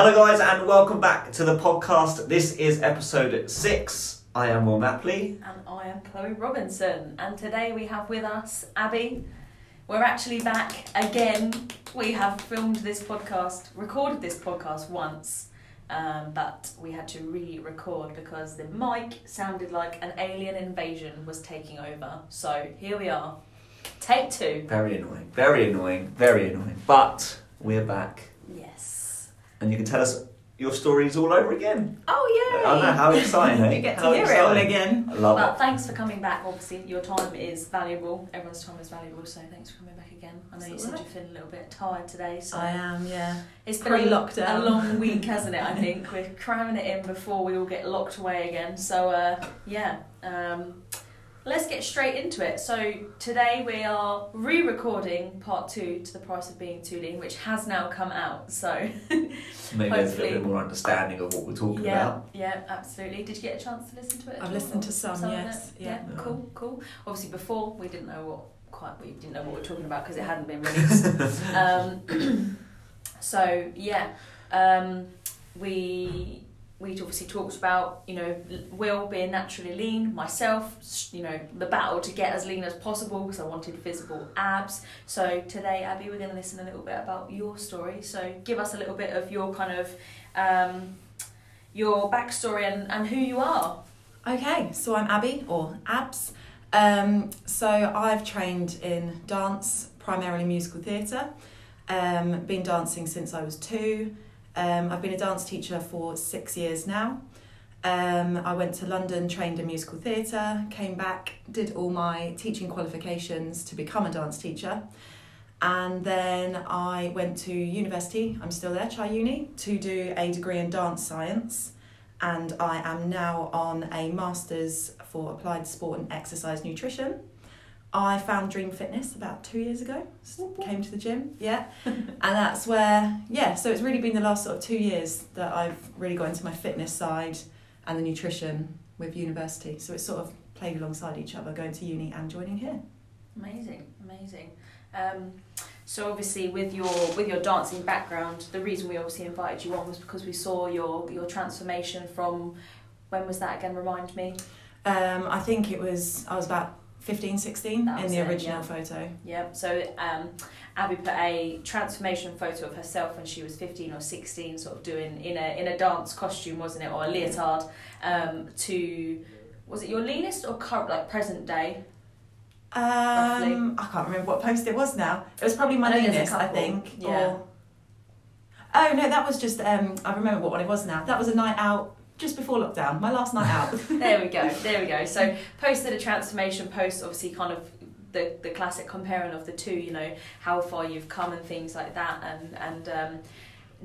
Hello, guys, and welcome back to the podcast. This is episode six. I am Will Napley. And I am Chloe Robinson. And today we have with us Abi. We're actually back again. We have filmed this podcast, recorded this podcast once, um, but we had to re record because the mic sounded like an alien invasion was taking over. So here we are. Take two. Very annoying, very annoying, very annoying. But we're back, Yes. And you can tell us your stories all over again. Oh, yeah! I know how exciting! eh? You get to How hear it all again. I love Well, it. thanks for coming back. Obviously, your time is valuable. Everyone's time is valuable, so thanks for coming back again. I know you That's said all you're feeling a little bit tired today, so I am, yeah. it's been a, Pre-lockdown. a long week, hasn't it? I think we're cramming it in before we all get locked away again. So uh, yeah, um, let's get straight into it. So today we are re-recording part two to the price of being too lean, which has now come out. So Maybe there's a little bit more understanding of what we're talking yeah, about. yeah, absolutely. Did you get a chance to listen to it? I've listened to some, of yes, yeah. Yeah. cool, cool. Obviously, before we didn't know what quite we didn't know what we were talking about because it hadn't been released. um, so yeah, um, we we obviously talked about you know Will being naturally lean, myself, you know the battle to get as lean as possible because I wanted visible abs. So today, Abi, we're going to listen a little bit about your story. So give us a little bit of your kind of um, your backstory and, and who you are. Okay, so I'm Abi, or Abs. Um, so I've trained in dance, primarily musical theatre. Um, been dancing since I was two. Um, I've been a dance teacher for six years now. Um, I went to London, trained in musical theatre, came back, did all my teaching qualifications to become a dance teacher. And then I went to university, I'm still there, Chi Uni, to do a degree in dance science. And I am now on a master's for applied sport and exercise nutrition. I found Dream Fitness about two years ago. Came to the gym, yeah, and that's where, yeah. So it's really been the last sort of two years that I've really got into my fitness side and the nutrition with university. So it's sort of played alongside each other, going to uni and joining here. Amazing, amazing. Um, so obviously, with your with your dancing background, the reason we obviously invited you on was because we saw your your transformation from when was that again? Remind me. Um, I think it was I was about 15, 16 That in the it, original yeah. photo. Yep. So um, Abi put a transformation photo of herself when she was fifteen or sixteen, sort of doing in a in a dance costume, wasn't it, or a leotard? Um, to was it your leanest or current like present day? Um, I can't remember what post it was now. It was probably my I know there's a leanest, I think. yeah. Or oh no, that was just um. I remember what one it was now. That was a night out just before lockdown. My last night out. there we go there we go so posted a transformation post obviously kind of the, the classic comparing of the two you know how far you've come and things like that and and um,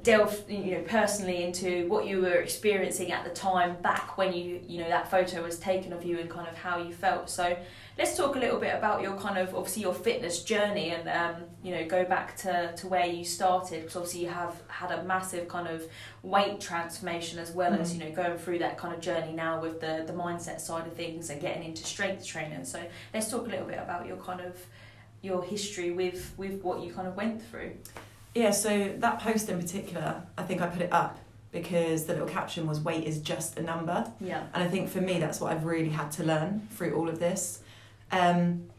delved you know personally into what you were experiencing at the time back when you you know that photo was taken of you and kind of how you felt so let's talk a little bit about your kind of obviously your fitness journey and um, you know go back to, to where you started because obviously you have had a massive kind of weight transformation as well as Mm. you know going through that kind of journey now with the the mindset side of things and getting into strength training so let's talk a little bit about your kind of your history with with what you kind of went through yeah. So that post in particular, I think I put it up because the little caption was "weight is just a number." yeah And I think for me, that's what I've really had to learn through all of this. Um,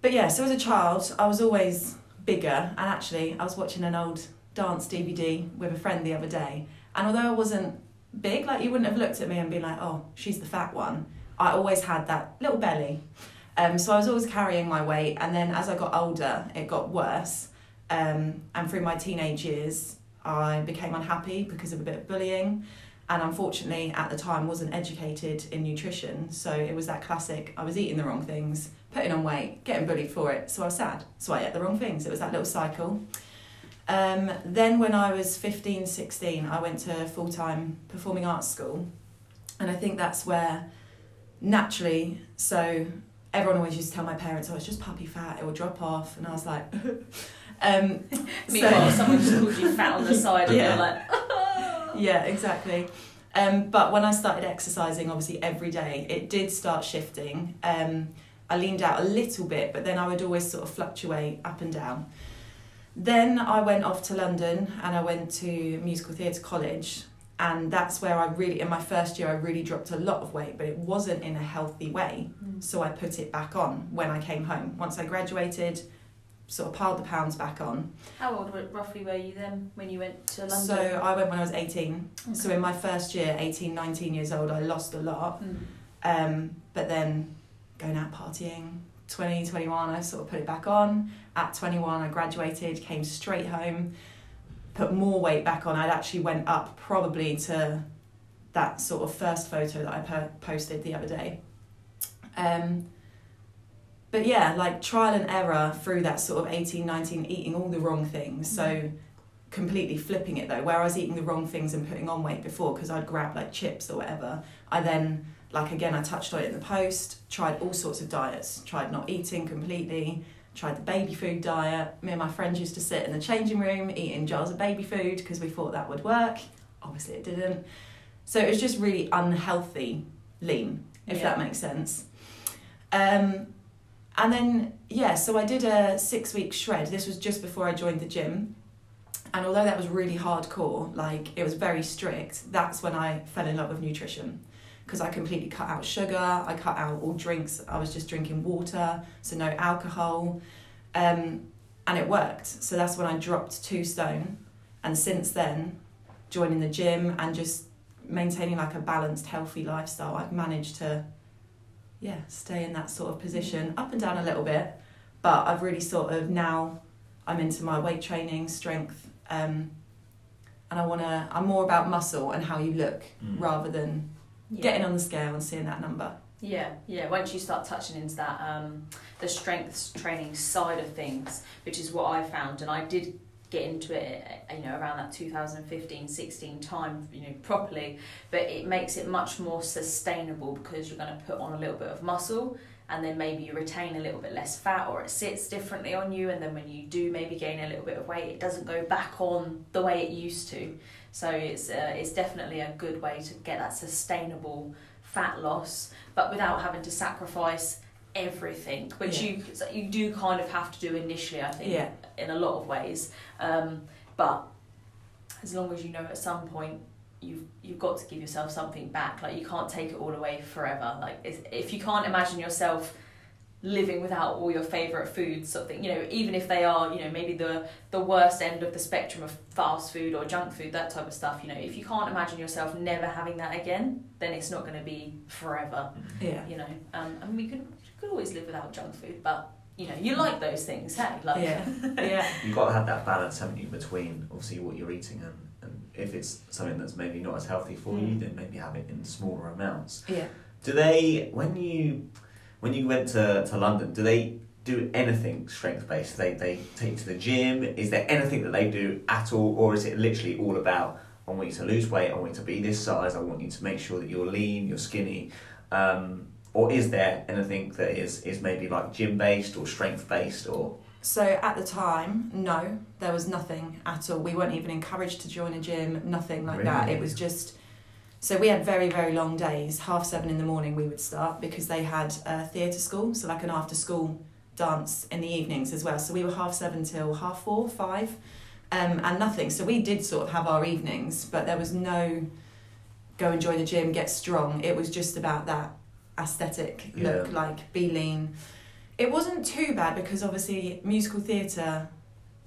but yeah, so as a child, I was always bigger. And actually, I was watching an old dance DVD with a friend the other day. And although I wasn't big, like you wouldn't have looked at me and been like, oh, she's the fat one, I always had that little belly. Um, so I was always carrying my weight. And then as I got older, it got worse. Um, and through my teenage years, I became unhappy because of a bit of bullying and unfortunately at the time wasn't educated in nutrition so it was that classic i was eating the wrong things putting on weight getting bullied for it so i was sad so i ate the wrong things it was that little cycle um, then when i was 15 16 i went to full-time performing arts school and i think that's where naturally so everyone always used to tell my parents oh it's just puppy fat it will drop off and i was like um, meanwhile someone just called you fat on the side and Yeah. you're like yeah, exactly. Um, but when I started exercising, obviously every day, it did start shifting. Um, I leaned out a little bit, but then I would always sort of fluctuate up and down. Then I went off to London and I went to musical theatre college. And that's where I really, in my first year, I really dropped a lot of weight, but it wasn't in a healthy way. So I put it back on when I came home. Once I graduated, sort of piled the pounds back on. How old were, roughly were you then when you went to London? So I went when I was 18. So in my first year, 18, 19 years old, I lost a lot. Mm. Um, but then going out partying, 20, 21, I sort of put it back on. At 21, I graduated, came straight home, put more weight back on. I'd actually went up probably to that sort of first photo that I po- posted the other day. Um, but yeah, like trial and error through that sort of 18, 19, eating all the wrong things. So completely flipping it though, where I was eating the wrong things and putting on weight before because I'd grab like chips or whatever. I then, like again, I touched on it in the post, tried all sorts of diets, tried not eating completely, tried the baby food diet. Me and my friends used to sit in the changing room eating jars of baby food because we thought that would work. Obviously, it didn't. So it was just really unhealthy lean, if Yeah. that makes sense. Um, and then, yeah, so I did a six week shred. This was just before I joined the gym. And although that was really hardcore, like it was very strict, that's when I fell in love with nutrition. Because I completely cut out sugar, I cut out all drinks, I was just drinking water, so no alcohol. Um, and it worked. So that's when I dropped two stone. And since then, joining the gym and just maintaining like a balanced, healthy lifestyle, I've managed to, yeah, stay in that sort of position, up and down a little bit. But I've really sort of now, I'm into my weight training, strength, um, and I want to. I'm more about muscle and how you look Mm. rather than Yeah. getting on the scale and seeing that number. Yeah, yeah. Once you start touching into that, um, the strength training side of things, which is what I found, and I did get into it, you know, around that 2015, 16 time, you know, properly. But it makes it much more sustainable because you're going to put on a little bit of muscle, and then maybe you retain a little bit less fat, or it sits differently on you, and then when you do maybe gain a little bit of weight, it doesn't go back on the way it used to. So it's uh, it's definitely a good way to get that sustainable fat loss, but without having to sacrifice everything, which Yeah. you you do kind of have to do initially, I think, Yeah. in a lot of ways. Um, but as long as you know at some point you've you've got to give yourself something back. Like you can't take it all away forever. Like if, if you can't imagine yourself living without all your favorite foods sort of thing you know even if they are you know maybe the the worst end of the spectrum of fast food or junk food that type of stuff you know if you can't imagine yourself never having that again then it's not going to be forever Yeah. you know um mean we we could always live without junk food but you know you like those things hey like Yeah. Yeah. You've got to have that balance, haven't you, between obviously what you're eating and, and if it's something that's maybe not as healthy for you, Mm. then maybe have it in smaller amounts. Yeah. Do they when you when you went to, to London, do they do anything strength based? They they take you to the gym? Is there anything that they do at all or is it literally all about I want you to lose weight, I want you to be this size, I want you to make sure that you're lean, you're skinny. Um, or is there anything that is, is maybe like gym based or strength based or So at the time, no, there was nothing at all. We weren't even encouraged to join a gym, nothing like that. It was just. So we had very, very long days. Half seven in the morning we would start because they had a theatre school, so like an after school dance in the evenings as well. So we were half seven till half four, five, um, and nothing. So we did sort of have our evenings, but there was no go and join the gym, get strong. It was just about that aesthetic look, Yeah. like be lean. It wasn't too bad because obviously musical theatre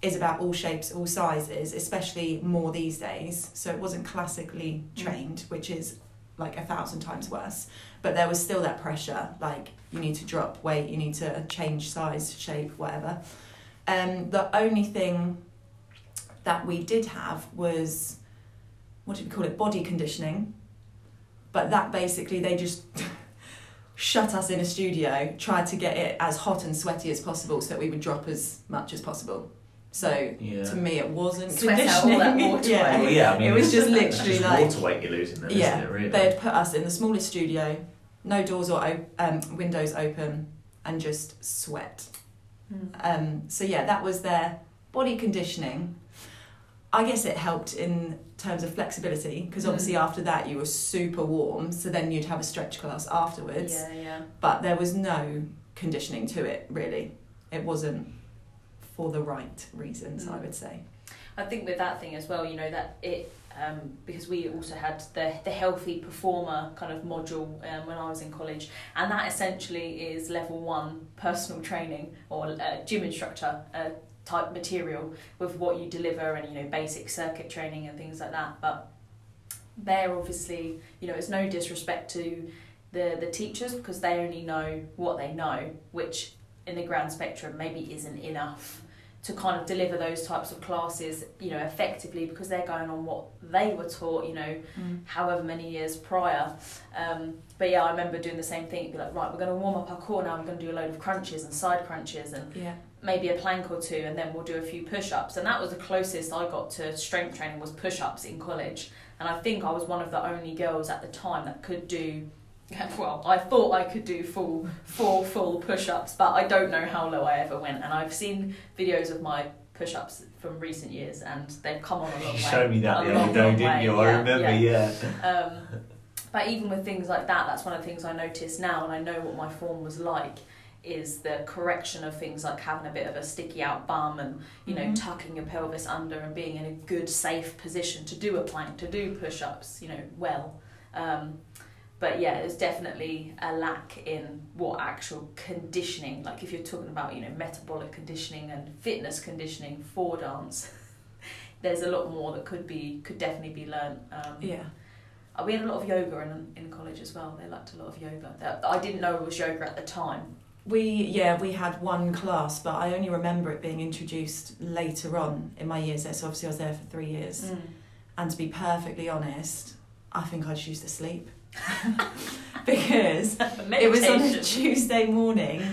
is about all shapes, all sizes, especially more these days. So it wasn't classically trained, which is like a thousand times worse. But there was still that pressure, like you need to drop weight, you need to change size, shape, whatever. Um, the only thing that we did have was what did we call it? Body conditioning. But that basically they just shut us in a studio, tried to get it as hot and sweaty as possible so that we would drop as much as possible. So yeah. to me, it wasn't Sweat out all that conditioning. water yeah. Well, yeah, I mean, It was just literally just like- water weight you're losing then, Yeah, isn't it, really? They had put us in the smallest studio, no doors or op- um, windows open, and just sweat. Mm. Um, so yeah, that was their body conditioning. I guess it helped in terms of flexibility because obviously Mm. after that you were super warm, so then you'd have a stretch class afterwards. yeah yeah But there was no conditioning to it really. It wasn't for the right reasons, I Mm. would say. I think with that thing as well, you know that it um, because we also had the the healthy performer kind of module um, when I was in college, and that essentially is level one personal training or uh, gym instructor uh, type material with what you deliver and you know basic circuit training and things like that. But they're obviously you know it's no disrespect to the the teachers because they only know what they know, which in the grand spectrum maybe isn't enough to kind of deliver those types of classes, you know, effectively because they're going on what they were taught, you know, however many years prior. Um, but yeah, I remember doing the same thing. It'd be like, right, we're going to warm up our core now. We're going to do a load of crunches and side crunches and Yeah. Maybe a plank or two, and then we'll do a few push-ups. And that was the closest I got to strength training was push-ups in college. And I think I was one of the only girls at the time that could do. Well, I thought I could do full four full push-ups, but I don't know how low I ever went. And I've seen videos of my push-ups from recent years, and they've come on a long You way. showed me that the other day didn't you? I yeah, remember, yeah. yeah. Um, but even with things like that, that's one of the things I notice now, and I know what my form was like. Is the correction of things like having a bit of a sticky out bum and you know Mhm. tucking your pelvis under and being in a good safe position to do a plank to do push ups you know well. Um, but yeah, there's definitely a lack in what actual conditioning. Like if you're talking about you know metabolic conditioning and fitness conditioning for dance, there's a lot more that could be could definitely be learnt. Um, Yeah. We had a lot of yoga in, in college as well. They liked a lot of yoga. That, I didn't know it was yoga at the time. We yeah we had one class, but I only remember it being introduced later on in my years there. So obviously I was there for three years, and to be perfectly honest, I think I choose to sleep because it was on a Tuesday morning,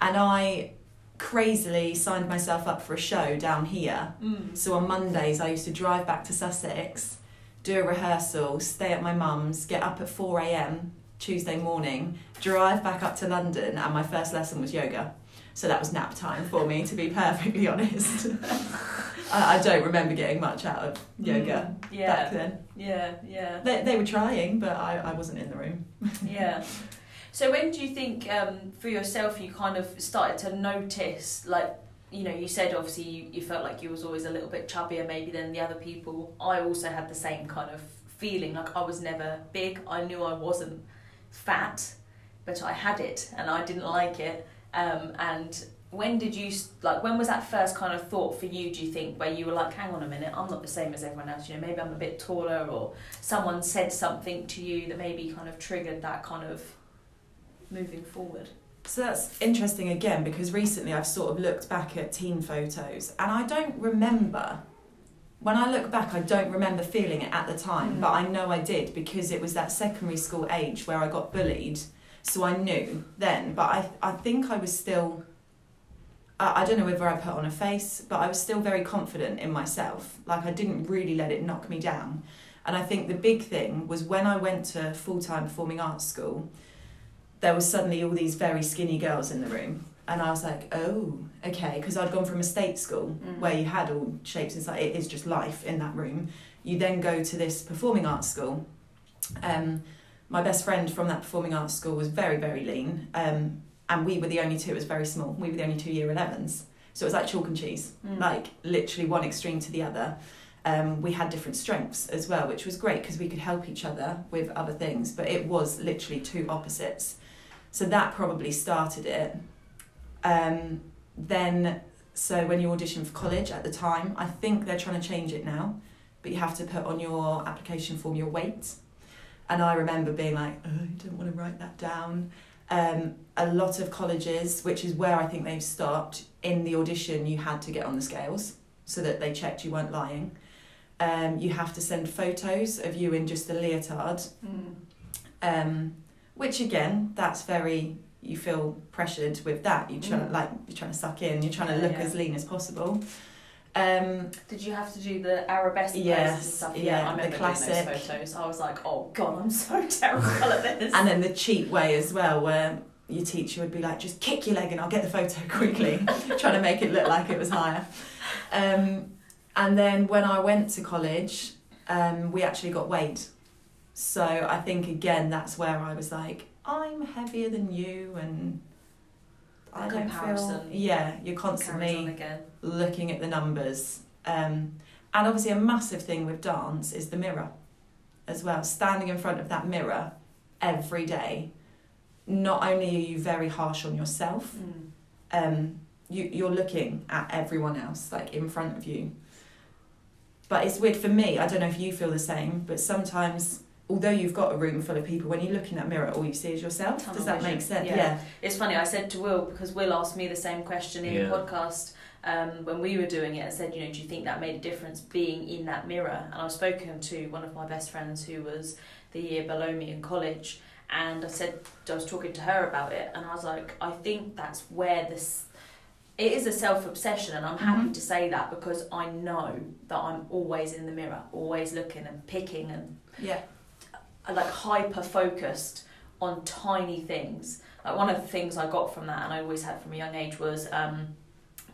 and I crazily signed myself up for a show down here. Mm. So on Mondays, I used to drive back to Sussex, do a rehearsal, stay at my mum's, get up at 4 a.m. Tuesday morning, drive back up to London, and my first lesson was yoga. So that was nap time for me, to be perfectly honest. I, I don't remember getting much out of yoga Mm. Yeah. back then. Yeah. Yeah. They, they were trying, but I, I wasn't in the room. yeah. So when do you think, um, for yourself, you kind of started to notice, like, you know, you said obviously you, you felt like you was always a little bit chubbier maybe than the other people. I also had the same kind of feeling, like I was never big. I knew I wasn't fat, but I had it and I didn't like it. Um, and when did you like? When was that first kind of thought for you? Do you think where you were like, hang on a minute, I'm not the same as everyone else. You know, maybe I'm a bit taller, or someone said something to you that maybe kind of triggered that kind of moving forward. So that's interesting again because recently I've sort of looked back at teen photos and I don't remember. When I look back, I don't remember feeling it at the time, Mm. but I know I did because it was that secondary school age where I got bullied. So I knew then, but I, I think I was still, I, I don't know whether I put on a face, but I was still very confident in myself. Like I didn't really let it knock me down. And I think the big thing was when I went to full time performing arts school, there was suddenly all these very skinny girls in the room. And I was like, oh, okay, because I'd gone from a state school Mm. where you had all shapes and. It is just life in that room. You then go to this performing arts school. Um, my best friend from that performing arts school was very, very lean. Um, and we were the only two, it was very small. We were the only two year 11s. So it was like chalk and cheese, Mm. like literally one extreme to the other. Um, we had different strengths as well, which was great because we could help each other with other things, but it was literally two opposites. So that probably started it. Um, then, so when you audition for college at the time, I think they're trying to change it now, but you have to put on your application form your weight. And I remember being like, oh, I don't want to write that down. Um, a lot of colleges, which is where I think they've stopped, in the audition you had to get on the scales so that they checked you weren't lying. Um, you have to send photos of you in just a leotard Mm. um, which again that's very you feel pressured with that you try Mm. like you're trying to suck in you're trying to look yeah. as lean as possible um, Did you have to do the arabesque Yes, and stuff? yeah, I the classic. those photos. I was like, oh god, I'm so terrible at this. and then the cheat way as well where your teacher would be like just kick your leg and I'll get the photo quickly trying to make it look like it was higher um, and then when I went to college um, we actually got weighed so I think again that's where I was like I'm heavier than you and I don't feel yeah you're constantly looking at the numbers. Um, and obviously, a massive thing with dance is the mirror as well. Standing in front of that mirror every day, not only are you very harsh on yourself, Mm. um, you, you're looking at everyone else, like in front of you. But it's weird for me, I don't know if you feel the same, but sometimes, although you've got a room full of people, when you look in that mirror, all you see is yourself. Tunnel Does that vision, make sense? yeah. yeah. It's funny, I said to Will, because Will asked me the same question in Yeah. the podcast um, when we were doing it. I said, you know, do you think that made a difference being in that mirror? And I've spoken to one of my best friends who was the year below me in college. And I said, I was talking to her about it, and I was like, I think that's where this. It is a self obsession, and I'm happy Mhm. to say that because I know that I'm always in the mirror, always looking and picking and Yeah. Are, like hyper focused on tiny things. Like one of the things I got from that, and I always had from a young age, was um,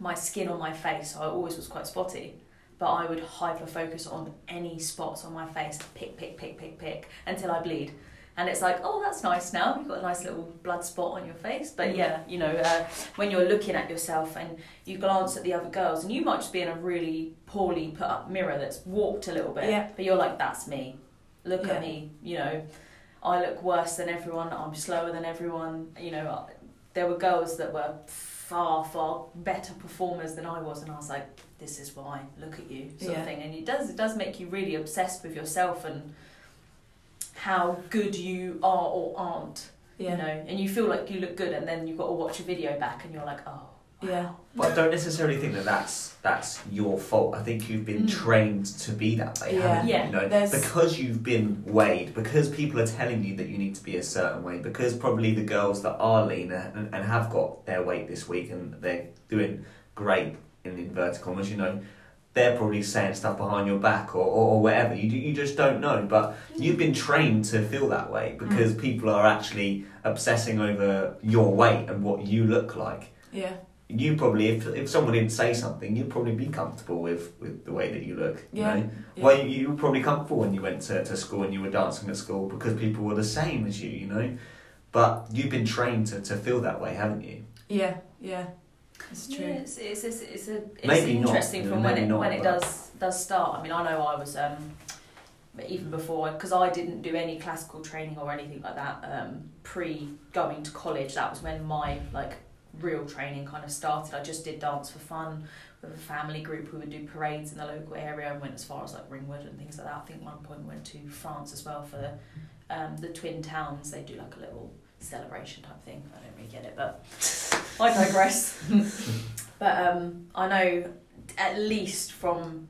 my skin on my face. So I always was quite spotty, but I would hyper focus on any spots on my face, pick, pick, pick, pick, pick, until I bleed. And it's like, oh, that's nice now. You've got a nice little blood spot on your face. But yeah, you know, uh, when you're looking at yourself and you glance at the other girls, and you might just be in a really poorly put up mirror that's warped a little bit, Yeah. but you're like, that's me. Look Yeah. at me. You know, I look worse than everyone. I'm slower than everyone. You know, there were girls that were far, far better performers than I was, and I was like, this is why. Look at you, sort Yeah. of thing. And it does, it does make you really obsessed with yourself and how good you are or aren't. Yeah. You know, and you feel like you look good, and then you've got to watch a video back, and you're like, oh. Yeah. But I don't necessarily think that that's that's your fault. I think you've been Mm. trained to be that way, Yeah. haven't you? Yeah. You know, There's- because you've been weighed, because people are telling you that you need to be a certain way, because probably the girls that are leaner and, and have got their weight this week and they're doing great in inverted commas, you know, they're probably saying stuff behind your back or, or, or whatever. You, you just don't know. But you've been trained to feel that way because people are actually obsessing over your weight and what you look like Yeah. You probably if if someone didn't say something, you'd probably be comfortable with, with the way that you look. You Yeah. know? Yeah. Well, you, you were probably comfortable when you went to, to school and you were dancing at school because people were the same as you, you know. But you've been trained to, to feel that way, haven't you? Yeah. Yeah. It's true. Yeah, it's it's it's, it's, a, it's Maybe not, interesting you know, from when maybe it not, when it does does start. I mean, I know I was um, even before because I didn't do any classical training or anything like that um, pre going to college. That was when my like real training kind of started. I just did dance for fun with a family group. We would do parades in the local area and went as far as like Ringwood and things like that. I think one point we went to France as well for um, the twin towns. They do like a little celebration type thing. I don't really get it, but I digress. but um, I know at least from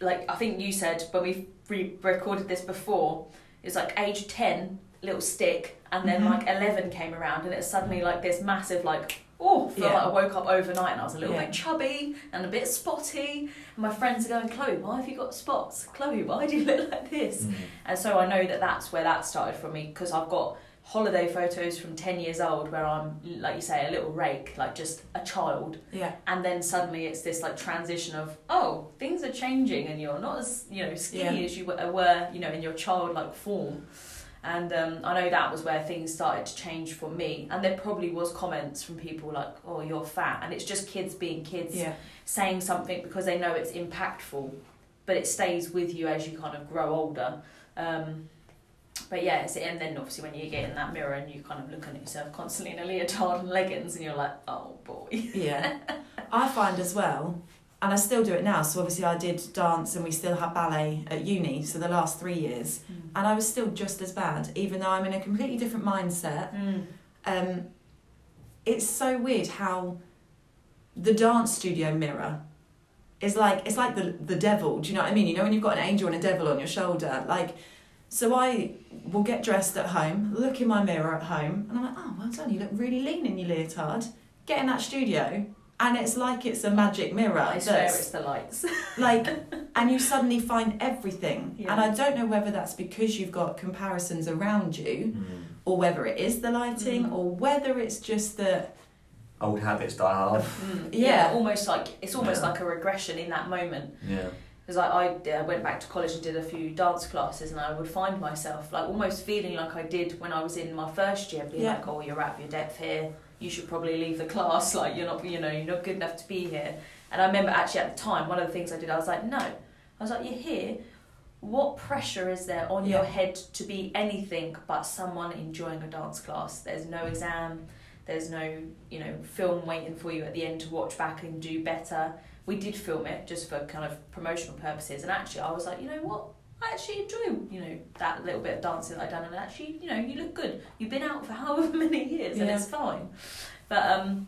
like I think you said when we re- recorded this before, it's like age ten, little stick, and then Mhm. like eleven came around, and it's suddenly like this massive like. Oh, feel Yeah. like I woke up overnight and I was a little Yeah. bit chubby and a bit spotty. And my friends are going, Chloe, why have you got spots? Chloe, why do you look like this? And so I know that that's where that started for me because I've got holiday photos from 10 years old where I'm, like you say, a little rake, like just a child. Yeah. And then suddenly it's this like transition of, oh, things are changing and you're not as, you know, skinny Yeah. as you were, were, you know, in your childlike form. And um, I know that was where things started to change for me. And there probably was comments from people like, oh, you're fat. And it's just kids being kids Yeah. saying something because they know it's impactful, but it stays with you as you kind of grow older. Um, but yeah, it's, and then obviously when you get in that mirror and you kind of looking at yourself constantly in a leotard and leggings, and you're like, oh boy. Yeah. I find as well, and I still do it now. So obviously I did dance and we still had ballet at uni, so the last three years, and I was still just as bad, even though I'm in a completely different mindset. Mm. Um, it's so weird how the dance studio mirror is like it's like the the devil. Do you know what I mean? You know when you've got an angel and a devil on your shoulder, like. So I will get dressed at home, look in my mirror at home, and I'm like, oh, well done, you look really lean in your leotard. Get in that studio, and it's like it's a magic mirror. I swear it's the lights. like and you suddenly find everything Yeah. and i don't know whether that's because you've got comparisons around you or whether it is the lighting Mm. or whether it's just that Old habits die hard. Mm. Yeah. almost like it's almost Yeah. like a regression in that moment. Yeah. Because I, I uh, went back to college and did a few dance classes, and I would find myself like almost feeling like I did when I was in my first year, being Yeah. like, "Oh, you're out of your depth here. You should probably leave the class. Like you're not, you know, you're not good enough to be here." And I remember actually at the time, one of the things I did, I was like, no. I was like, you're here. What pressure is there on your head to be anything but someone enjoying a dance class? There's no exam. There's no, you know, film waiting for you at the end to watch back and do better. We did film it just for kind of promotional purposes, and actually, I was like, you know what? I actually enjoy, you know, that little bit of dancing that I've done, and actually, you know, you look good. You've been out for however many years, and Yeah. it's fine. But um,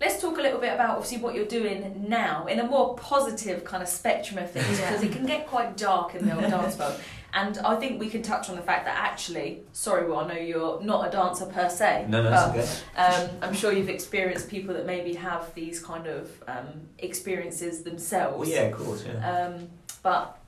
let's talk a little bit about obviously what you're doing now in a more positive kind of spectrum of things, Yeah. because it can get quite dark in the old dance world. And I think we can touch on the fact that actually, sorry, well, I know you're not a dancer per se, No, no, but that's okay. um, I'm sure you've experienced people that maybe have these kind of um, experiences themselves. Well, yeah, of course, yeah. Um, but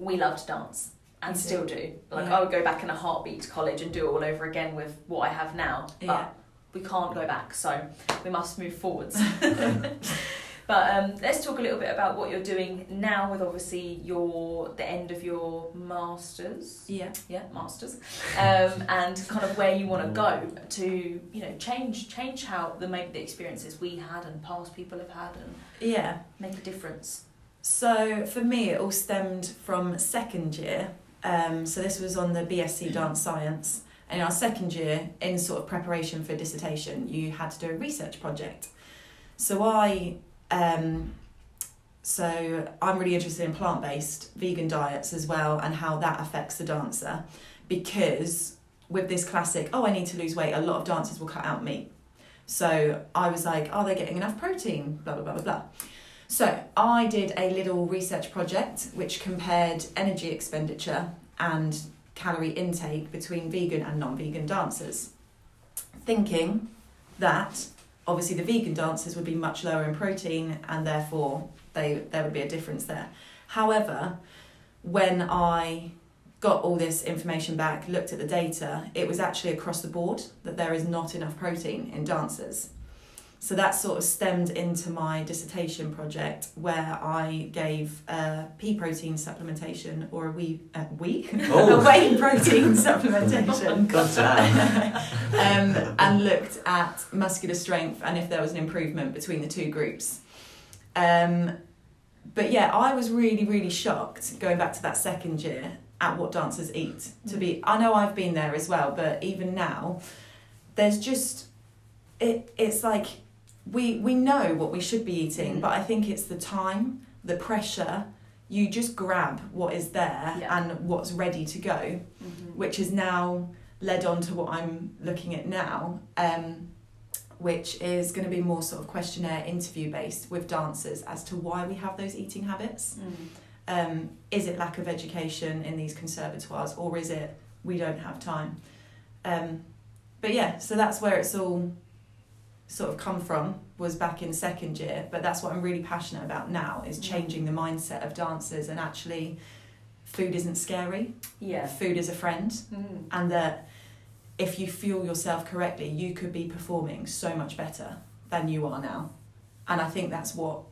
we loved to dance and too. still do. Like Yeah. I would go back in a heartbeat to college and do it all over again with what I have now. But Yeah. we can't go back, so we must move forwards. but um, let's talk a little bit about what you're doing now with obviously your the end of your masters. Yeah. Yeah, masters, um, and kind of where you want to go to, you know, change change how the maybe the experiences we had and past people have had and Yeah. make a difference. So for me, it all stemmed from second year. Um, so this was on the BSc Dance Science. And in our second year, in sort of preparation for dissertation, you had to do a research project. So I, um, so I'm really interested in plant-based vegan diets as well, and how that affects the dancer, because with this classic, oh, I need to lose weight, a lot of dancers will cut out meat. So I was like, are they getting enough protein? Blah blah blah blah blah. So I did a little research project which compared energy expenditure and calorie intake between vegan and non-vegan dancers, thinking that obviously the vegan dancers would be much lower in protein and therefore they there would be a difference there. However, when I got all this information back, looked at the data, it was actually across the board that there is not enough protein in dancers. So that sort of stemmed into my dissertation project where I gave uh, pea protein supplementation or a wee, uh, wee? Oh. a whey protein supplementation um, and looked at muscular strength and if there was an improvement between the two groups. Um, but yeah, I was really, really shocked going back to that second year at what dancers eat. To be, I know I've been there as well, but even now, there's just it. It's like we we know what we should be eating, Mm. but I think it's the time, the pressure. You just grab what is there Yeah. and what's ready to go which is now led on to what I'm looking at now, um, which is going to be more sort of questionnaire interview based with dancers as to why we have those eating habits. Um, is it lack of education in these conservatoires, or is it we don't have time? Um, but yeah, so that's where it's all sort of come from was back in second year but that's what i'm really passionate about now is changing the mindset of dancers and actually food isn't scary Yeah. food is a friend Mm. and that if you fuel yourself correctly, you could be performing so much better than you are now. And I think that's what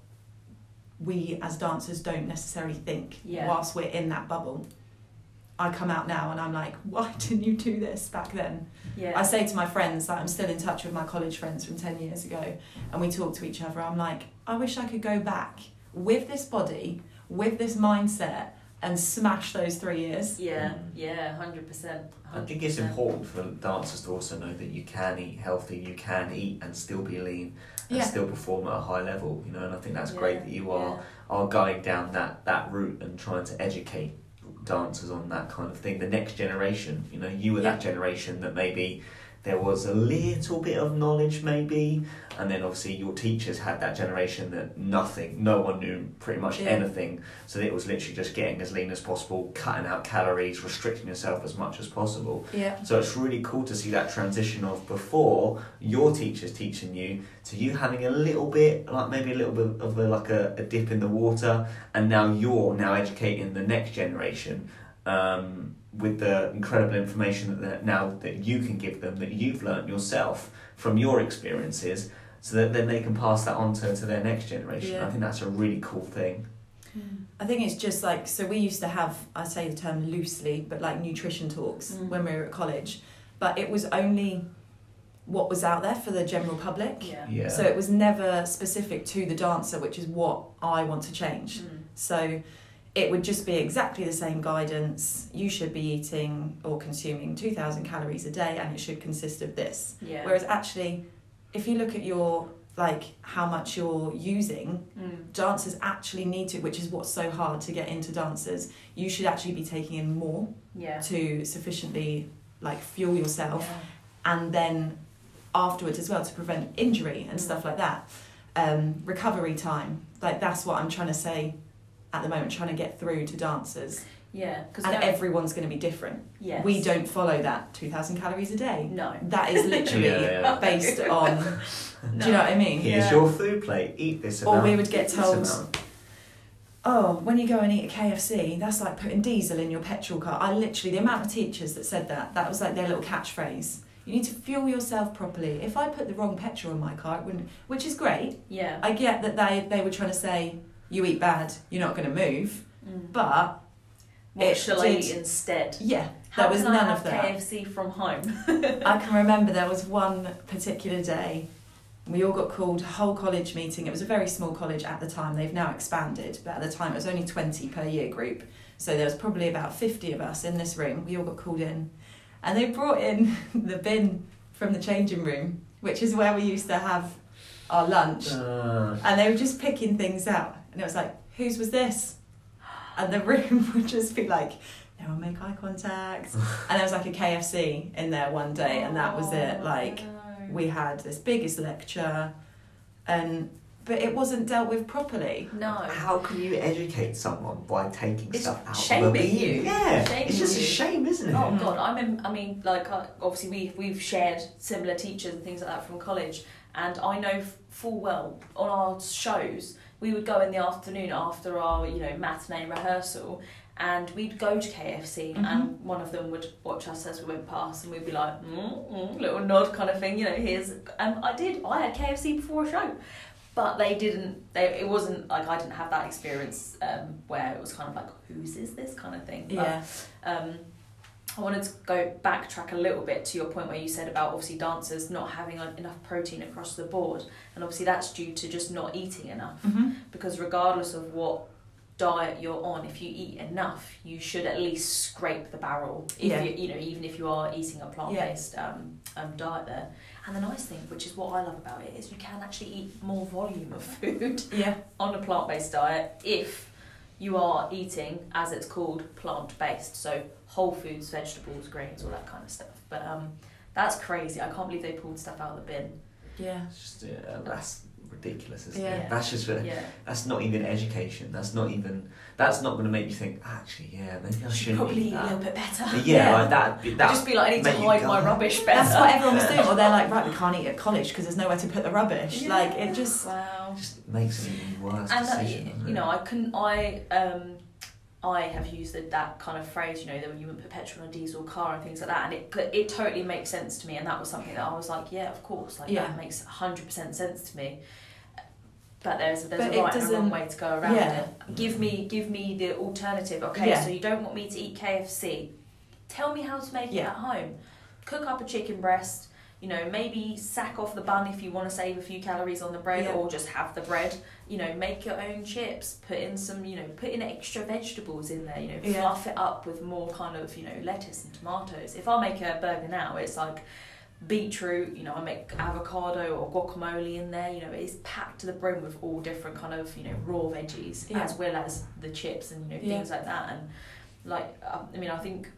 we as dancers don't necessarily think Yeah. whilst we're in that bubble. I come out now and I'm like, why didn't you do this back then? Yeah. I say to my friends that I'm still in touch with my college friends from 10 years ago, and we talk to each other. I'm like, I wish I could go back with this body, with this mindset, and smash those three years. Yeah, yeah, hundred percent. I think it's important for dancers to also know that you can eat healthy, you can eat and still be lean and Yeah. still perform at a high level, you know, and I think that's great that you are Yeah. are going down that, that route and trying to educate dancers on that kind of thing. The next generation, you know, you were that generation that maybe there was a little bit of knowledge maybe and then obviously your teachers had that generation that nothing no one knew pretty much Yeah. anything so it was literally just getting as lean as possible cutting out calories restricting yourself as much as possible Yeah. so it's really cool to see that transition of before your teachers teaching you to you having a little bit, like maybe a little bit of a, like a, a dip in the water, and now you're now educating the next generation um, with the incredible information that that now that you can give them that you've learnt yourself from your experiences, so that then they can pass that on to, to their next generation. Yeah. I think that's a really cool thing. I think it's just like so we used to have I say the term loosely, but like nutrition talks Mm. when we were at college. But it was only what was out there for the general public. Yeah. Yeah. So it was never specific to the dancer, which is what I want to change. Mm. So it would just be exactly the same guidance. You should be eating or consuming 2,000 calories a day and it should consist of this. Yeah. Whereas actually, if you look at your, like, how much you're using, Mm. dancers actually need to, which is what's so hard to get into dancers, you should actually be taking in more Yeah. to sufficiently, like, fuel yourself Yeah. and then afterwards as well to prevent injury and Mm. stuff like that. Um, recovery time, like that's what I'm trying to say at the moment, trying to get through to dancers. Yeah. Because And everyone's going to be different. yes. We don't follow that 2,000 calories a day. No. That is literally Yeah, yeah. based on. Do you know what I mean? Here's Yeah. your food plate. Eat this Amount. Or we would get told- Oh, when you go and eat a KFC, that's like putting diesel in your petrol car. I literally, the amount of teachers that said that, that was like their little catchphrase. You need to fuel yourself properly. If I put the wrong petrol in my car, it wouldn't, which is great. Yeah. I get that they, they were trying to say, you eat bad, you're not going to move. Mm. But What it shall I eat instead? yeah, How there was can none I have of that. KFC from home? I can remember there was one particular day we all got called a whole college meeting. It was a very small college at the time. They've now expanded, but at the time it was only 20 per year group. So there was probably about 50 of us in this room. We all got called in. And they brought in the bin from the changing room, which is where we used to have our lunch. Uh, And they were just picking things out. And it was like, whose was this? And the room would just be like, no one make eye contact. and there was like a KFC in there one day, and that was it. Oh, Like, no. we had this biggest lecture, and but it wasn't dealt with properly. No. how can you educate someone by taking It's stuff out shaming of a bin? you. Yeah, Shaming it's just a shame, isn't it? Oh god, I mean, I mean, like uh, obviously we we've shared similar teachers and things like that from college, and I know full well on our shows we would go in the afternoon after our you know matinee rehearsal, and we'd go to KFC, Mhm. and one of them would watch us as we went past, and we'd be like, mm, mm, little nod kind of thing, you know. Here's, and I did, I had KFC before a show. But they didn't. They, it wasn't like I didn't have that experience um, where it was kind of like, whose is this kind of thing. But, Yeah, um, I wanted to go backtrack a little bit to your point where you said about obviously dancers not having enough protein across the board, and obviously that's due to just not eating enough. hmm Because regardless of what diet you're on, if you eat enough, you should at least scrape the barrel. If Yeah. you, you know, even if you are eating a plant-based um, um, diet there. And the nice thing, which is what I love about it, is you can actually eat more volume of food yeah, on a plant based diet if you are eating, as it's called, plant based. So whole foods, vegetables, grains, all that kind of stuff. But um, that's crazy. I can't believe they pulled stuff out of the bin. yeah. It's just, uh, that's ridiculous, isn't Yeah. it? That's just uh, Yeah. that's not even education. That's not even that's not going to make you think. Actually, yeah, maybe I Should probably eat eat a little bit better. Yeah, Yeah. like that. That just be like, I need to hide my rubbish better. That's what everyone was doing. Or they're like, right, we can't eat at college because there's nowhere to put the rubbish. Yeah. Like it just, Wow. just makes an even worse and decision. doesn't you know, I couldn't. I um, I have used that kind of phrase. You know, that when you wouldn't put petrol in a diesel car and things like that, and it it totally makes sense to me. And that was something that I was like, yeah, of course, like Yeah. that makes hundred percent sense to me. But there's there's But a right and a wrong way to go around Yeah. it. Give me give me the alternative. Okay, Yeah. so you don't want me to eat KFC. Tell me how to make it at home. Cook up a chicken breast. You know, maybe sack off the bun if you want to save a few calories on the bread, Yeah. or just have the bread you know, make your own chips, put in some, you know, put in extra vegetables in there, you know, Yeah. fluff it up with more kind of, you know, lettuce and tomatoes. If I make a burger now, it's like beetroot, you know, I make avocado or guacamole in there, you know, it's packed to the brim with all different kind of, you know, raw veggies Yeah. as well as the chips and, you know, things like that. And like, um, I mean, I think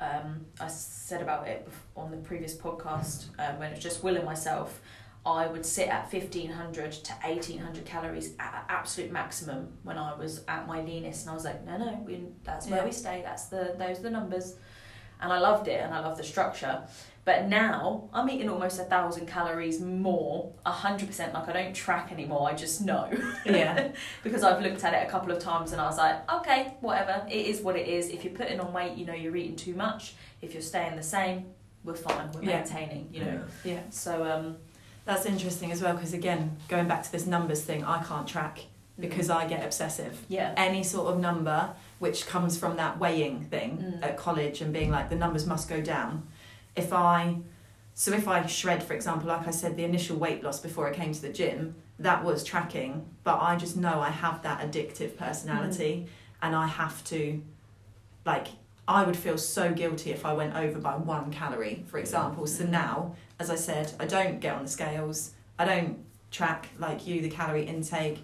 um, I said about it on the previous podcast um, when it was just Will and myself. I would sit at 1500 to 1800 calories at absolute maximum when I was at my leanest, and I was like, no, no, we, that's where Yeah. we stay. That's the those are the numbers, and I loved it, and I loved the structure. But now I'm eating almost a thousand calories more, hundred percent. Like I don't track anymore. I just know yeah, because I've looked at it a couple of times, and I was like, okay, whatever. It is what it is. If you're putting on weight, you know you're eating too much. If you're staying the same, we're fine. We're Yeah. maintaining. You know. yeah. So um, That's interesting as well because again, going back to this numbers thing, I can't track because I get obsessive. yeah. Any sort of number which comes from that weighing thing Mm. at college and being like the numbers must go down. If I So if I shred, for example, like I said, the initial weight loss before I came to the gym, that was tracking. But I just know I have that addictive personality, mm. and I have to, like, I would feel so guilty if I went over by one calorie, for example. So now, as I said, I don't get on the scales. I don't track like you the calorie intake.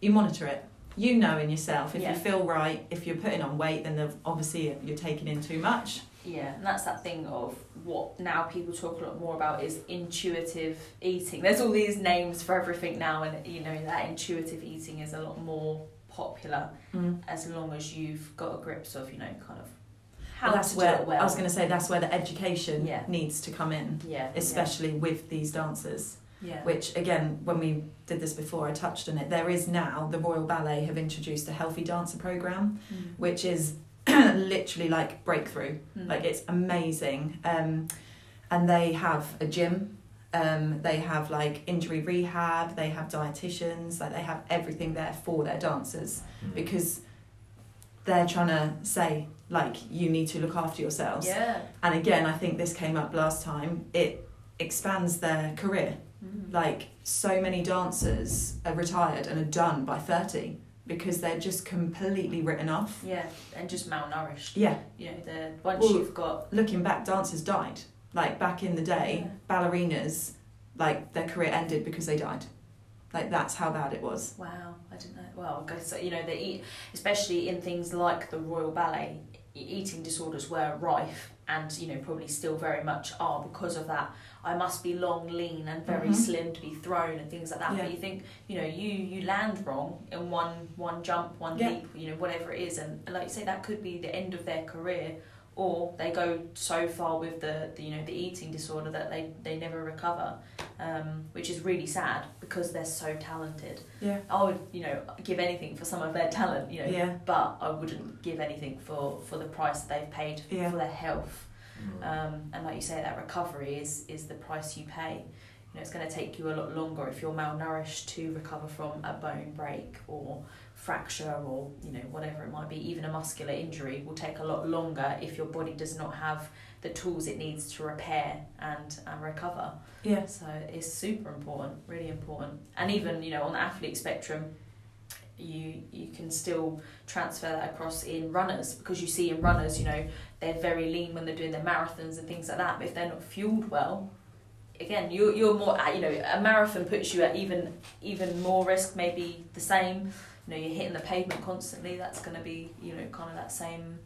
You monitor it. You know in yourself if Yeah. you feel right. If you're putting on weight, then obviously you're taking in too much. Yeah, and that's that thing of what now people talk a lot more about is intuitive eating. There's all these names for everything now, and you know that intuitive eating is a lot more popular as long as you've got a grips of you know kind of how Well, that's to where do it well. I was going to say that's where the education Yeah. needs to come in, yeah, especially with these dancers. yeah, Which again, when we did this before, I touched on it. There is now the Royal Ballet have introduced a healthy dancer program. Mm. which is literally like breakthrough. Mm. Like it's amazing. Um, and they have a gym. Um, they have like injury rehab. They have dietitians. Like they have everything there for their dancers Mm. because they're trying to say like you need to look after yourselves. yeah. And again, I think this came up last time. It expands their career. Mm. Like so many dancers are retired and are done by thirty because they're just completely written off. Yeah, and just malnourished. Yeah, You know, the once Well, you've got looking back, dancers died. Like back in the day, ballerinas, like their career ended because they died. Like that's how bad it was. Wow, I didn't know. Well, I guess you know they eat, especially in things like the Royal Ballet, eating disorders were rife, and you know probably still very much are because of that. I must be long, lean, and very Mhm. slim to be thrown and things like that. Yeah. But you think you know you you land wrong in one one jump, one Yeah. leap, you know whatever it is, and like you say that could be the end of their career. Or they go so far with the, the you know the eating disorder that they, they never recover, um, which is really sad because they're so talented. Yeah. I would, you know, give anything for some of their talent, you know, Yeah. but I wouldn't give anything for, for the price that they've paid Yeah. for their health. Mm. Um, and like you say, that recovery is, is the price you pay. You know, it's going to take you a lot longer if you're malnourished to recover from a bone break or fracture or you know whatever it might be. Even a muscular injury will take a lot longer if your body does not have the tools it needs to repair and, and recover. Yeah. So it's super important, really important. And even, you know, on the athlete spectrum, you you can still transfer that across in runners because you see in runners, you know, they're very lean when they're doing their marathons and things like that. But if they're not fueled well, again, you're you're more uh, you know, a marathon puts you at even even more risk, maybe the same. You know, you're hitting the pavement constantly. That's going to be you know kind of that same.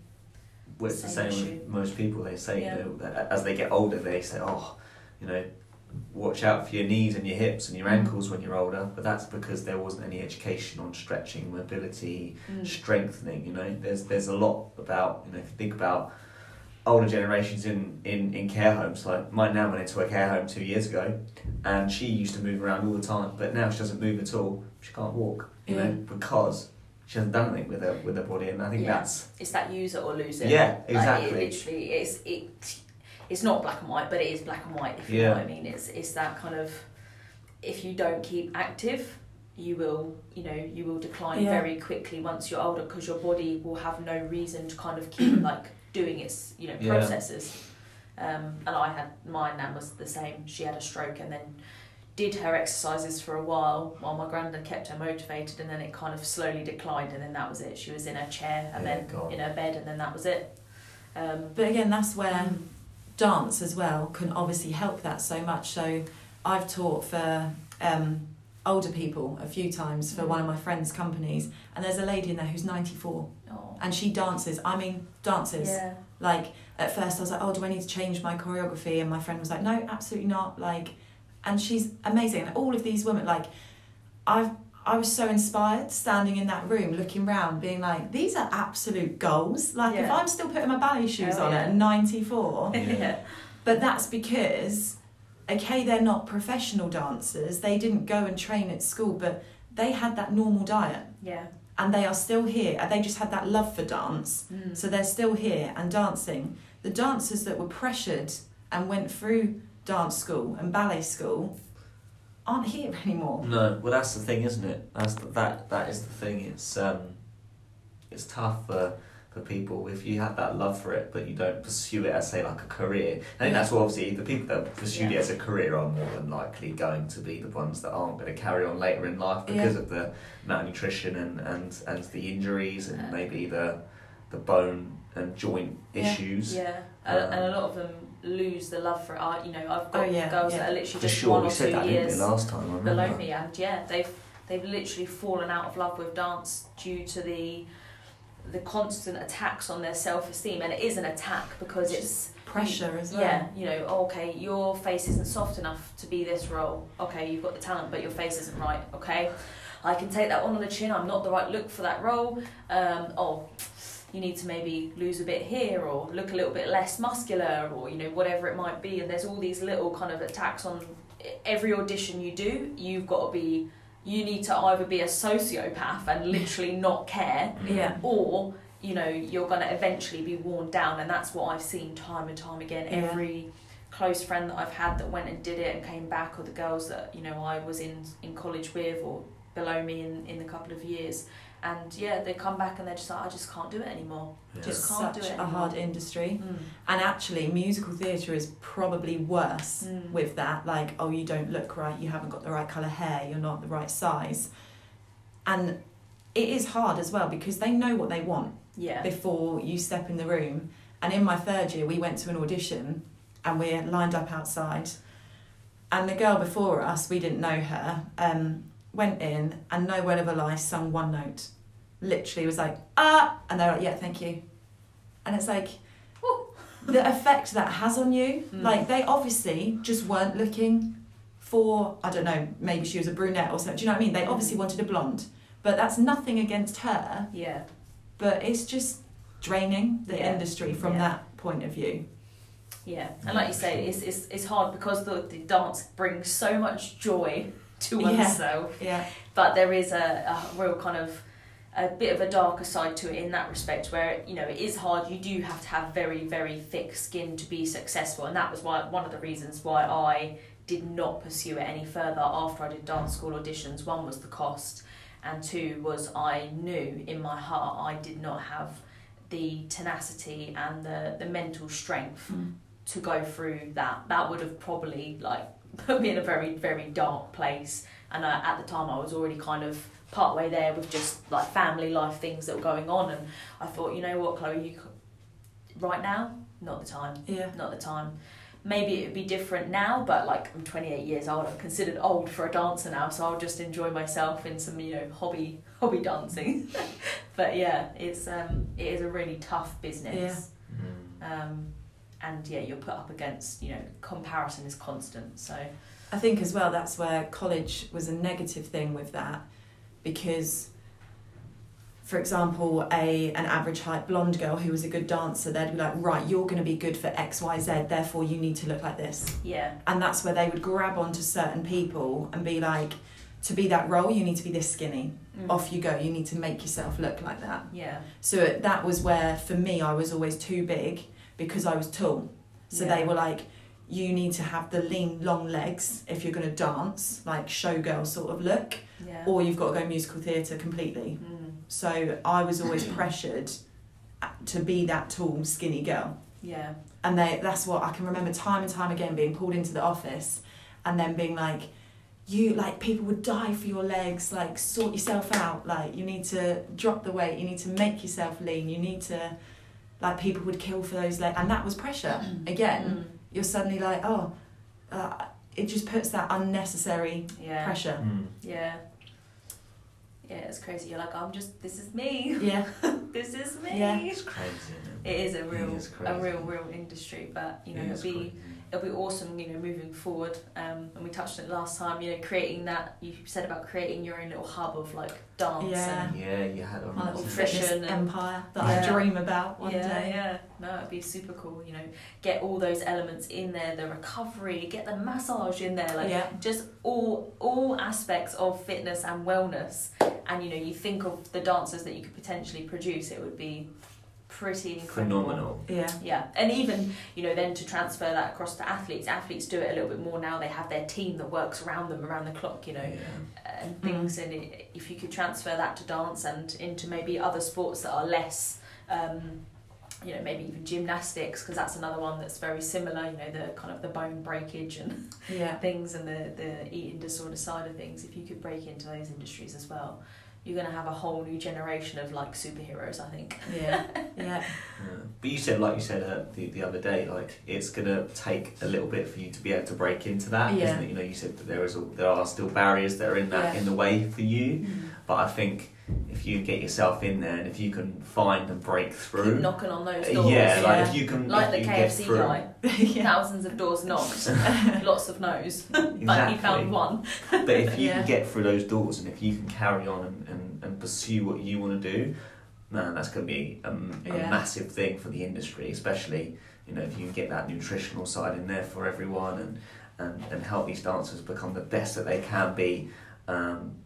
Well, it's the Same same issue. with most people. They say, Yeah. you know, as they get older, they say, oh, you know, watch out for your knees and your hips and your ankles when you're older. But that's because there wasn't any education on stretching, mobility, Mm. strengthening. You know, there's there's a lot about you know if you think about older generations in, in, in care homes. Like my nan went into a care home two years ago, and she used to move around all the time, but now she doesn't move at all. She can't walk. You Yeah. know, because she hasn't done anything with her with her body, and I think Yeah. that's It's that use it or lose it. yeah Like, exactly. it literally, it's it. It's not black and white, but it is black and white. If you Yeah. know what I mean, it's it's that kind of. If you don't keep active, you will you know you will decline Yeah. very quickly once you're older because your body will have no reason to kind of keep like doing its you know Yeah. processes. Um, and I had my nan was the same. She had a stroke and then did her exercises for a while while my granddad kept her motivated and then it kind of slowly declined and then that was it. She was in her chair and Yeah, then God. in her bed and then that was it. Um, But again, that's where dance as well can obviously help that so much. So I've taught for um, older people a few times for one of my friends' companies, and there's a lady in there who's 94 oh, and she dances. I mean, dances. yeah. Like at first, I was like, "Oh, do I need to change my choreography?" And my friend was like, "No, absolutely not." Like, and she's amazing. And all of these women, like, I've I was so inspired standing in that room, looking round, being like, "These are absolute goals." Like, if I'm still putting my ballet shoes Oh, on yeah. at 94, Yeah. yeah. but that's because, okay, they're not professional dancers. They didn't go and train at school, but they had that normal diet, Yeah. and they are still here. And they just had that love for dance. Mm. So they're still here and dancing. The dancers that were pressured and went through dance school and ballet school aren't here anymore. No, well that's the thing, isn't it? That's the, that that is the thing. It's um, it's tough for, for people if you have that love for it but you don't pursue it as say like a career. I think that's what obviously the people that pursue Yeah. it as a career are more than likely going to be the ones that aren't going to carry on later in life because Yeah. of the malnutrition and, and, and the injuries and Uh, maybe the the bone and joint Yeah. issues. Yeah, and, and a lot of them lose the love for it. I, you know, I've got Oh, yeah, girls yeah. that are literally For just sure, one we or said two that didn't years last time. I remember. below me, and yeah, they've they've literally fallen out of love with dance due to the the constant attacks on their self esteem, and it is an attack because it's Pressure as well. yeah, you know, oh, okay, your face isn't soft enough to be this role. Okay, you've got the talent, but your face isn't right. Okay, I can take that one on the chin. I'm not the right look for that role. Um, oh, you need to maybe lose a bit here, or look a little bit less muscular, or you know, whatever it might be. And there's all these little kind of attacks on every audition you do. You've got to be. You need to either be a sociopath and literally not care. Yeah. or you know you're going to eventually be worn down and that's what i've seen time and time again Yeah. every close friend that i've had that went and did it and came back or the girls that you know i was in in college with or below me in in a couple of years and yeah they come back and they're just like i just can't do it anymore Yeah. Just It's can't do such it a anymore. hard industry. mm. And actually, musical theatre is probably worse Mm. with that. Like, oh, you don't look right, you haven't got the right colour hair, you're not the right size. And it is hard as well because they know what they want yeah before you step in the room. And in my third year, we went to an audition and we're lined up outside. And the girl before us, we didn't know her, um, went in and no word of a lie, sung one note. Literally was like, ah! And they're like, yeah, thank you. And it's like, the effect that has on you. Mm. Like, they obviously just weren't looking for, I don't know, maybe she was a brunette or something. Do you know what I mean? They obviously wanted a blonde. But that's nothing against her yeah but it's just draining the Yeah. industry from Yeah. that point of view. yeah and like you say it's it's, it's hard because the, the dance brings so much joy to Yeah. oneself Yeah, but there is a, a real kind of a bit of a darker side to it in that respect where you know it is hard. You do have to have very very thick skin to be successful. And that was why one of the reasons why I did not pursue it any further after I did dance school auditions. One was the cost and two was I knew in my heart I did not have the tenacity and the, the mental strength hmm. to go through that. That would have probably like put me in a very very dark place. And at the time I was already kind of part way there with just like family life things that were going on. And I thought you know what Chloe you c- right now not the time. Yeah, not the time. Maybe it would be different now but like I'm 28 years old. I'm considered old for a dancer now so I'll just enjoy myself in some you know hobby hobby dancing. But yeah it's um it is a really tough business. Mm. um and yeah you're put up against you know comparison is constant so. I think as well that's where college was a negative thing with that because for example a an average height blonde girl who was a good dancer they'd be like right you're going to be good for xyz therefore you need to look like this yeah and that's where they would grab onto certain people and be like to be that role you need to be this skinny Mm. off you go you need to make yourself look like that yeah So that was where, for me, I was always too big because I was tall. So Yeah. they were like, you need to have the lean, long legs if you're going to dance, like showgirl sort of look, yeah or you've got to go musical theatre completely. mm. So I was always pressured to be that tall, skinny girl. yeah And they, that's what I can remember time and time again being pulled into the office and then being like, you like people would die for your legs like sort yourself out like you need to drop the weight you need to make yourself lean you need to like people would kill for those legs and that was pressure again Mm. You're suddenly like oh uh, it just puts that unnecessary yeah pressure Mm. yeah yeah it's crazy you're like i'm just this is me yeah this is me Yeah. It's crazy. It? it is a real is a real real industry but you know It it'll be crazy. It'll be awesome you know moving forward um and we touched on it last time you know creating that you said about creating your own little hub of like dance Yeah. and Yeah, you had on my little Nutrition fitness and- empire that Yeah. I dream about one yeah, day Yeah, no, it'd be super cool. You know, get all those elements in there, the recovery, get the massage in there, like yeah just all all aspects of fitness and wellness. And you know, you think of the dancers that you could potentially produce, it would be pretty incredible. phenomenal. yeah Yeah, and even you know then to transfer that across to athletes. Athletes do it a little bit more now. They have their team that works around them around the clock. You know, Yeah. and things and it, if you could transfer that to dance and into maybe other sports that are less Um, you know, maybe even gymnastics because that's another one that's very similar. You know, the kind of the bone breakage and Yeah. things and the the eating disorder side of things. If you could break into those industries as well, you're going to have a whole new generation of like superheroes. I think. Yeah. Yeah. Yeah. But you said, like you said uh, the, the other day, like it's gonna take a little bit for you to be able to break into that, Yeah. not it? You know, you said that there is a, there are still barriers that are in that Yeah. in the way for you. Mm. But I think if you get yourself in there and if you can find and break Keep through, knocking on those uh, doors. yeah, like Yeah. if you can, Like the KFC guy, yeah. thousands of doors knocked, lots of no's, but he found one. But if you Yeah. can get through those doors and if you can carry on and, and, and pursue what you want to do, man, that's going to be a, a Yeah. massive thing for the industry, especially, you know, if you can get that nutritional side in there for everyone and, and, and help these dancers become the best that they can be, um,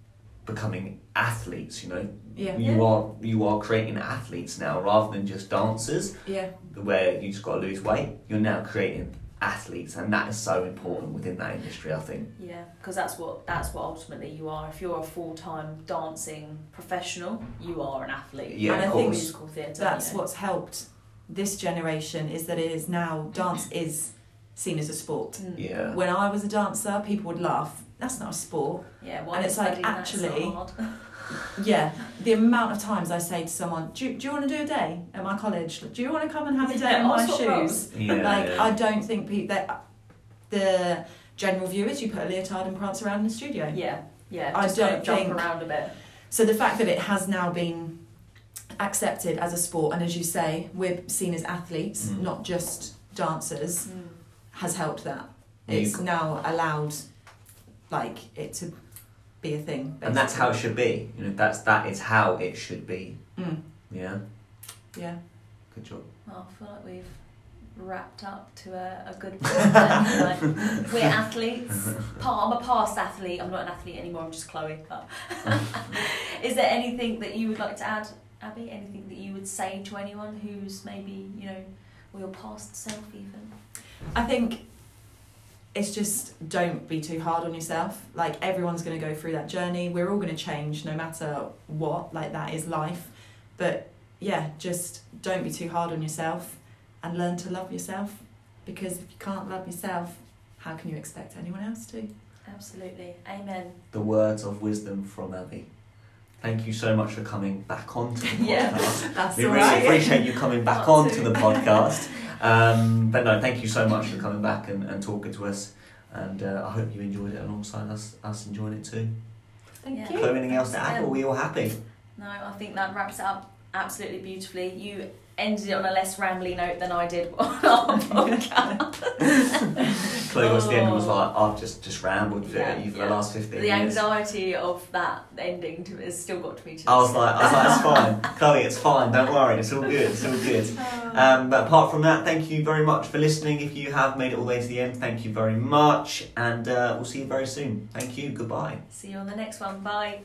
becoming athletes, you know. Yeah. You Yeah. are you are creating athletes now rather than just dancers Yeah. where you just got to lose weight. You're now creating athletes and that is so important within that industry, I think. Yeah, because that's what that's what ultimately you are. If you're a full time dancing professional, you are an athlete. Yeah, And of I think course. musical theatre. That's you know. what's helped this generation is that it is now dance is seen as a sport. Mm. Yeah. When I was a dancer, people would laugh. That's not a sport. Yeah, why And it's like, studying that so actually- Yeah, the amount of times I say to someone, "Do, do you want to do a day at my college? Do you want to come and have a day Yeah, in my shoes?" roles. Yeah, like yeah. I don't think people that the general view is you put a leotard and prance around in the studio. Yeah, yeah. I just don't of jump think- around a bit. So the fact that it has now been accepted as a sport, and as you say, we're seen as athletes, Mm. not just dancers, Mm. has helped that. Yeah, you It's got- now allowed, like it to be a thing. and that's how it should be. You know, that's that is how it should be. Mm, Yeah, yeah. good job. Well, I feel like we've wrapped up to a, a good point. Like, we're athletes. Pa- I'm a past athlete. I'm not an athlete anymore. I'm just Chloe. But is there anything that you would like to add, Abi? Anything that you would say to anyone who's maybe you know, or your past self even? I think it's just don't be too hard on yourself. Like everyone's going to go through that journey. We're all going to change no matter what. Like that is life. But yeah, just don't be too hard on yourself and learn to love yourself because if you can't love yourself, how can you expect anyone else to? Absolutely. Amen. The words of wisdom from Abi. Thank you so much for coming back onto the Yeah. podcast. That's we all really right. appreciate you coming back Not onto the podcast. Um, but no, thank you so much for coming back and, and talking to us. And uh, I hope you enjoyed it alongside us, us enjoying it too. Thank Yeah. you. Chloe, anything else to add? Or are we all happy? No, I think that wraps it up absolutely beautifully. You ended it on a less rambly note than I did on our podcast. Chloe was the end was Oh. like, I've just, just rambled for Yeah, you for yeah. the last 15 the years. anxiety of that ending to has still got to me. To I was like, I was like, it's fine. Chloe, it's fine. Don't worry. It's all good. It's all good. Um, but apart from that, thank you very much for listening. If you have made it all the way to the end, thank you very much. And uh, we'll see you very soon. Thank you. Goodbye. See you on the next one. Bye.